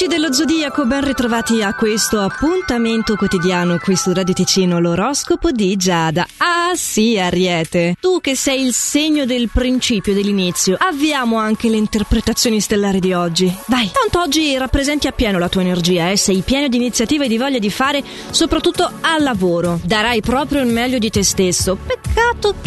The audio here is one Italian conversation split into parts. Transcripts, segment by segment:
Amici dello Zodiaco, ben ritrovati a questo appuntamento quotidiano qui su Radio Ticino, l'oroscopo di Giada. Ah sì, Ariete, tu che sei il segno del principio, dell'inizio, avviamo anche le interpretazioni stellari di oggi. Vai, tanto oggi rappresenti appieno la tua energia, eh? sei pieno di iniziativa e di voglia di fare, soprattutto al lavoro. Darai proprio il meglio di te stesso. Peccato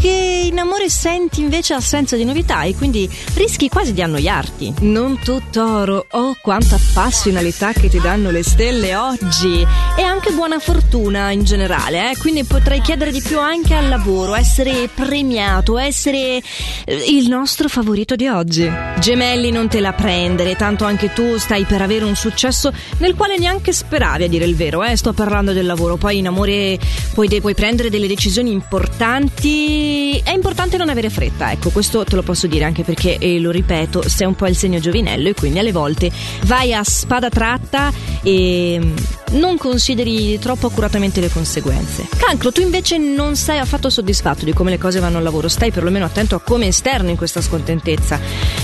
che in amore senti invece assenza di novità e quindi rischi quasi di annoiarti. Non tu, Toro, oh quanta passionalità che ti danno le stelle oggi e anche buona fortuna in generale, eh? quindi potrai chiedere di più anche al lavoro, essere premiato, essere eh, il nostro favorito di oggi. Gemelli non te la prendere, tanto anche tu stai per avere un successo nel quale neanche speravi a dire il vero, eh? sto parlando del lavoro, poi in amore puoi, puoi prendere delle decisioni importanti, è importante non avere fretta, ecco questo te lo posso dire anche perché, e lo ripeto, sei un po' il segno giovinello e quindi alle volte vai a spada tratta e mm, non consideri troppo accuratamente le conseguenze. Cancro, tu invece non sei affatto soddisfatto di come le cose vanno al lavoro, stai perlomeno attento a come esterno in questa scontentezza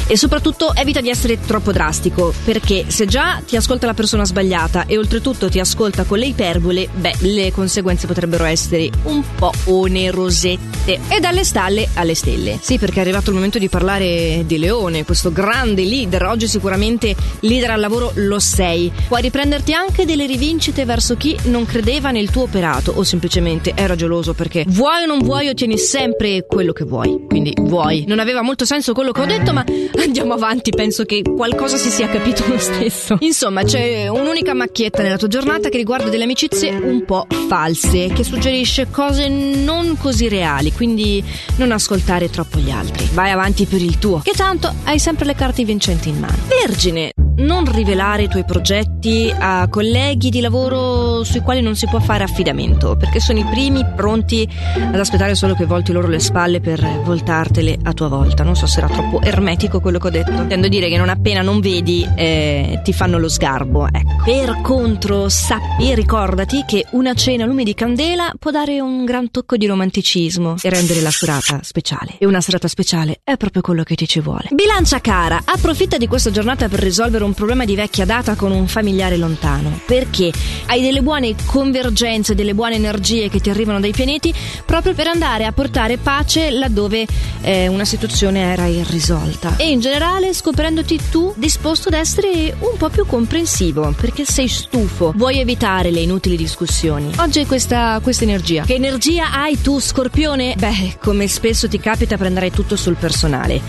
e soprattutto evita di essere troppo drastico, perché se già ti ascolta la persona sbagliata e oltretutto ti ascolta con le iperbole, beh, le conseguenze potrebbero essere un po' onerosette. E dalle stalle alle stelle. Sì, perché è arrivato il momento di parlare di Leone, questo grande leader, oggi sicuramente leader al lavoro lo sei. Puoi riprenderti anche delle rivincite verso chi non credeva nel tuo operato o semplicemente era geloso perché vuoi o non vuoi ottieni sempre quello che vuoi. Quindi vuoi. Non aveva molto senso quello che ho detto, ma andiamo avanti, penso che qualcosa si sia capito lo stesso. Insomma, c'è un'unica macchietta nella tua giornata che riguarda delle amicizie un po' false, che suggerisce cose non così reali, quindi non ascoltare troppo gli altri. Vai avanti per il tuo, che tanto hai sempre le carte vincenti in mano. Vergine, non rivelare i tuoi progetti a colleghi di lavoro sui quali non si può fare affidamento, perché sono i primi pronti ad aspettare solo che volti loro le spalle per voltartele a tua volta. Non so se era troppo ermetico quello che ho detto. Intendo dire che non appena non vedi eh, ti fanno lo sgarbo. Ecco. Per contro, sappi e ricordati che una cena a lume di candela può dare un gran tocco di romanticismo e rendere la serata speciale. E una serata speciale è proprio quello che ti ci vuole. Bilancia cara, approfitta di questa giornata per risolvere un problema di vecchia data con un familiare lontano. Perché hai delle buone convergenze, delle buone energie che ti arrivano dai pianeti proprio per andare a portare pace laddove eh, una situazione era irrisolta. E in generale scoprendoti tu disposto ad essere un po' più comprensivo perché sei stufo, vuoi evitare le inutili discussioni. Oggi hai questa, questa energia. Che energia hai tu, Scorpione? Beh, come spesso ti capita, prenderai tutto sul personale.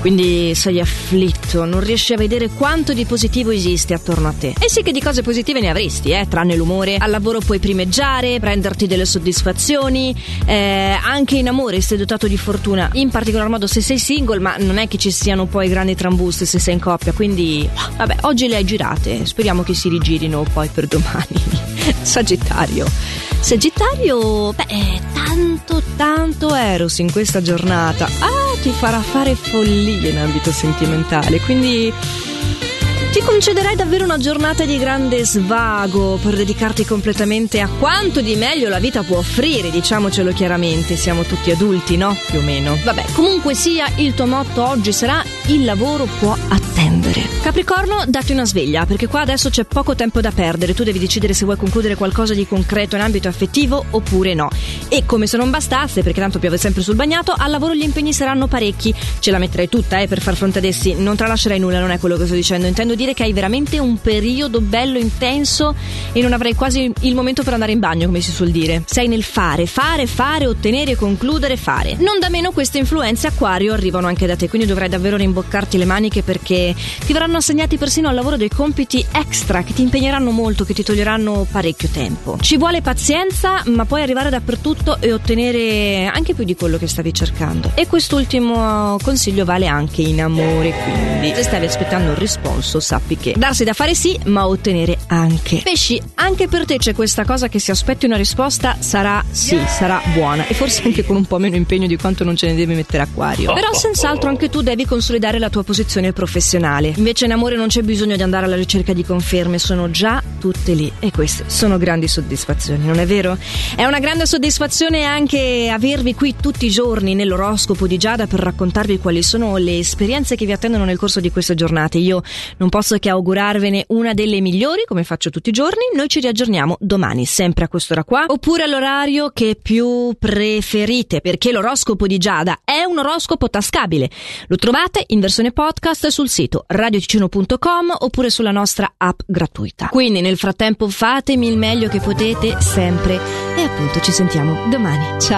Quindi sei afflitto, non riesci a vedere quanto di positivo esiste attorno a te. E sì che di cose positive ne avresti, eh, tranne l'umore. Al lavoro puoi primeggiare, prenderti delle soddisfazioni, eh, anche in amore sei dotato di fortuna, in particolar modo se sei single, ma non è che ci siano poi grandi trambuste se sei in coppia, quindi vabbè, oggi le hai girate, speriamo che si rigirino poi per domani. Sagittario. Sagittario, beh, tanto tanto Eros in questa giornata. Ah, ti farà fare follie in ambito sentimentale, quindi ti concederai davvero una giornata di grande svago per dedicarti completamente a quanto di meglio la vita può offrire, diciamocelo chiaramente, siamo tutti adulti, no? Più o meno. Vabbè, comunque sia, il tuo motto oggi sarà il lavoro può attendere. Capricorno, datti una sveglia, perché qua adesso c'è poco tempo da perdere, tu devi decidere se vuoi concludere qualcosa di concreto in ambito affettivo oppure no. E come se non bastasse, perché tanto piove sempre sul bagnato, al lavoro gli impegni saranno parecchi, ce la metterai tutta eh, per far fronte ad essi, non tralascerai nulla, non è quello che sto dicendo, intendo dire che hai veramente un periodo bello intenso e non avrai quasi il momento per andare in bagno, come si suol dire. Sei nel fare, fare, fare, ottenere, concludere, fare. Non da meno queste influenze acquario arrivano anche da te, quindi dovrai davvero rimboccarti le maniche perché ti verranno assegnati persino al lavoro dei compiti extra che ti impegneranno molto, che ti toglieranno parecchio tempo. Ci vuole pazienza, ma puoi arrivare dappertutto e ottenere anche più di quello che stavi cercando. E quest'ultimo consiglio vale anche in amore, quindi se stavi aspettando un risponso, sappi che darsi da fare sì, ma ottenere anche. Pesci, anche per te c'è questa cosa che se aspetti una risposta sarà sì, sarà buona e forse anche con un po' meno impegno di quanto non ce ne devi mettere acquario. Però senz'altro anche tu devi consolidare consolidare la tua posizione professionale. Invece in amore non c'è bisogno di andare alla ricerca di conferme, sono già tutte lì e queste sono grandi soddisfazioni, non è vero? È una grande soddisfazione anche avervi qui tutti i giorni nell'oroscopo di Giada per raccontarvi quali sono le esperienze che vi attendono nel corso di queste giornate. Io non posso che augurarvene una delle migliori, come faccio tutti i giorni. Noi ci riaggiorniamo domani, sempre a quest'ora qua, oppure all'orario che più preferite, perché l'oroscopo di Giada è un oroscopo tascabile. Lo trovate in versione podcast sul sito radioticino.com oppure sulla nostra app gratuita. Quindi nel frattempo fatemi il meglio che potete sempre e appunto ci sentiamo domani. Ciao!